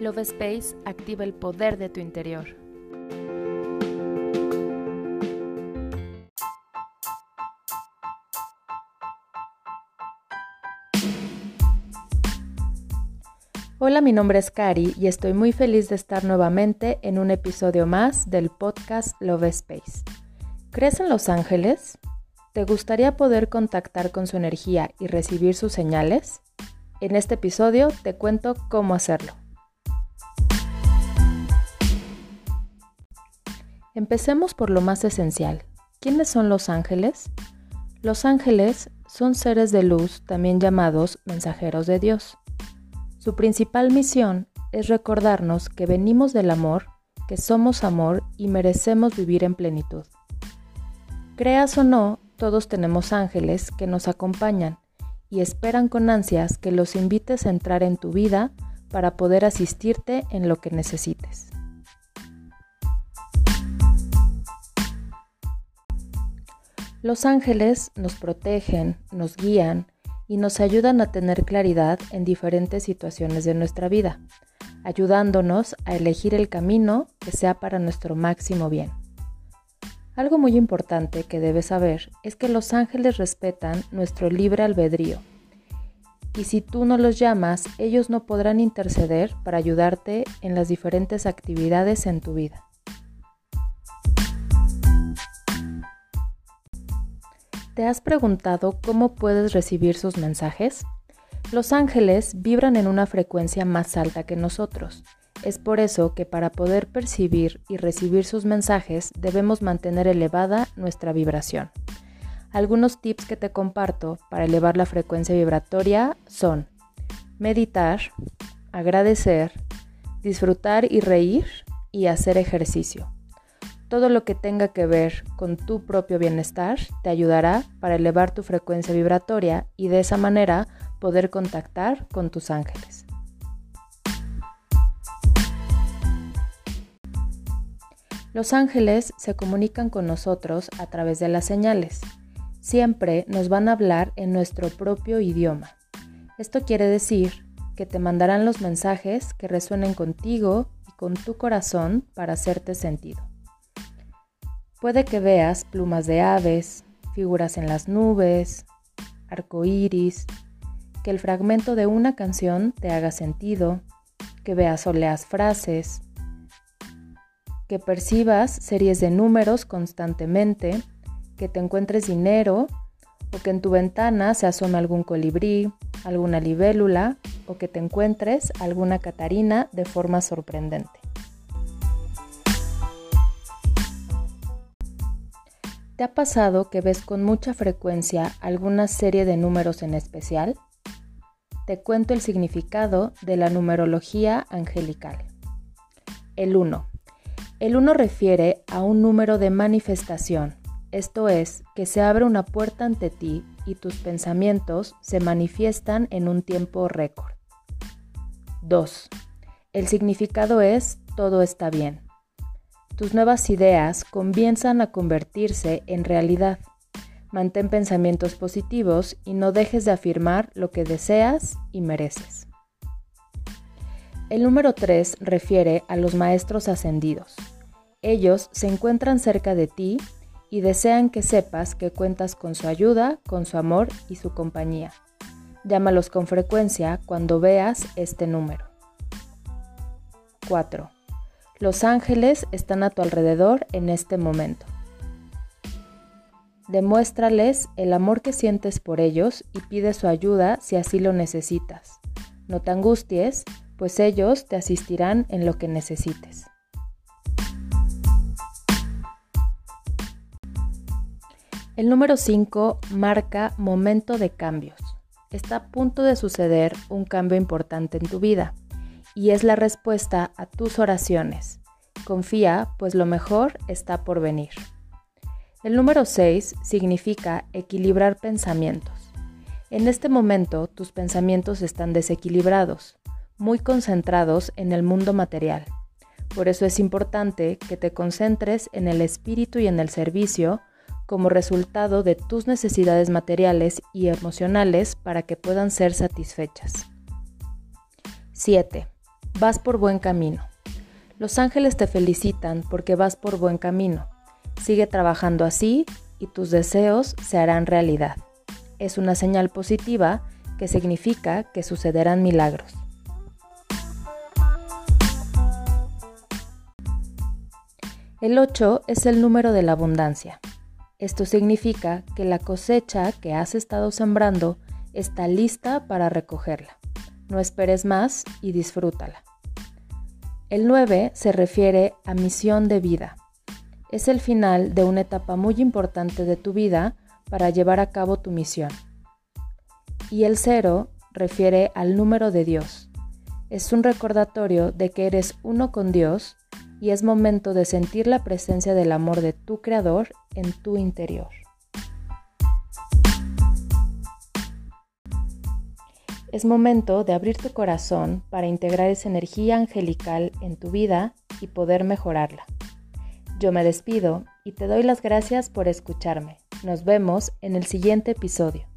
Love Space activa el poder de tu interior. Hola, mi nombre es Cari y estoy muy feliz de estar nuevamente en un episodio más del podcast Love Space. ¿Crees en los ángeles? ¿Te gustaría poder contactar con su energía y recibir sus señales? En este episodio te cuento cómo hacerlo. Empecemos por lo más esencial. ¿Quiénes son los ángeles? Los ángeles son seres de luz, también llamados mensajeros de Dios. Su principal misión es recordarnos que venimos del amor, que somos amor y merecemos vivir en plenitud. Creas o no, todos tenemos ángeles que nos acompañan y esperan con ansias que los invites a entrar en tu vida para poder asistirte en lo que necesites. Los ángeles nos protegen, nos guían, y nos ayudan a tener claridad en diferentes situaciones de nuestra vida, ayudándonos a elegir el camino que sea para nuestro máximo bien. Algo muy importante que debes saber es que los ángeles respetan nuestro libre albedrío. Y si tú no los llamas, ellos no podrán interceder para ayudarte en las diferentes actividades en tu vida. ¿Te has preguntado cómo puedes recibir sus mensajes? Los ángeles vibran en una frecuencia más alta que nosotros. Es por eso que para poder percibir y recibir sus mensajes debemos mantener elevada nuestra vibración. Algunos tips que te comparto para elevar la frecuencia vibratoria son meditar, agradecer, disfrutar y reír y hacer ejercicio. Todo lo que tenga que ver con tu propio bienestar te ayudará para elevar tu frecuencia vibratoria y de esa manera poder contactar con tus ángeles. Los ángeles se comunican con nosotros a través de las señales. Siempre nos van a hablar en nuestro propio idioma. Esto quiere decir que te mandarán los mensajes que resuenen contigo y con tu corazón para hacerte sentido. Puede que veas plumas de aves, figuras en las nubes, arcoíris, que el fragmento de una canción te haga sentido, que veas o leas frases, que percibas series de números constantemente, que te encuentres dinero o que en tu ventana se asome algún colibrí, alguna libélula o que te encuentres alguna catarina de forma sorprendente. ¿Te ha pasado que ves con mucha frecuencia alguna serie de números en especial? Te cuento el significado de la numerología angelical. El 1. El 1 refiere a un número de manifestación, esto es, que se abre una puerta ante ti y tus pensamientos se manifiestan en un tiempo récord. 2. El significado es todo está bien tus nuevas ideas comienzan a convertirse en realidad. Mantén pensamientos positivos y no dejes de afirmar lo que deseas y mereces. El número 3 refiere a los maestros ascendidos. Ellos se encuentran cerca de ti y desean que sepas que cuentas con su ayuda, con su amor y su compañía. Llámalos con frecuencia cuando veas este número. 4. Los ángeles están a tu alrededor en este momento. Demuéstrales el amor que sientes por ellos y pide su ayuda si así lo necesitas. No te angusties, pues ellos te asistirán en lo que necesites. El número 5 marca momento de cambios. Está a punto de suceder un cambio importante en tu vida y es la respuesta a tus oraciones. Confía, pues lo mejor está por venir. El número 6 significa equilibrar pensamientos. En este momento tus pensamientos están desequilibrados, muy concentrados en el mundo material. Por eso es importante que te concentres en el espíritu y en el servicio como resultado de tus necesidades materiales y emocionales para que puedan ser satisfechas. 7. Vas por buen camino. Los ángeles te felicitan porque vas por buen camino. Sigue trabajando así y tus deseos se harán realidad. Es una señal positiva que significa que sucederán milagros. El 8 es el número de la abundancia. Esto significa que la cosecha que has estado sembrando está lista para recogerla. No esperes más y disfrútala. El 9 se refiere a misión de vida. Es el final de una etapa muy importante de tu vida para llevar a cabo tu misión. Y el 0 refiere al número de Dios. Es un recordatorio de que eres uno con Dios y es momento de sentir la presencia del amor de tu Creador en tu interior. Es momento de abrir tu corazón para integrar esa energía angelical en tu vida y poder mejorarla. Yo me despido y te doy las gracias por escucharme. Nos vemos en el siguiente episodio.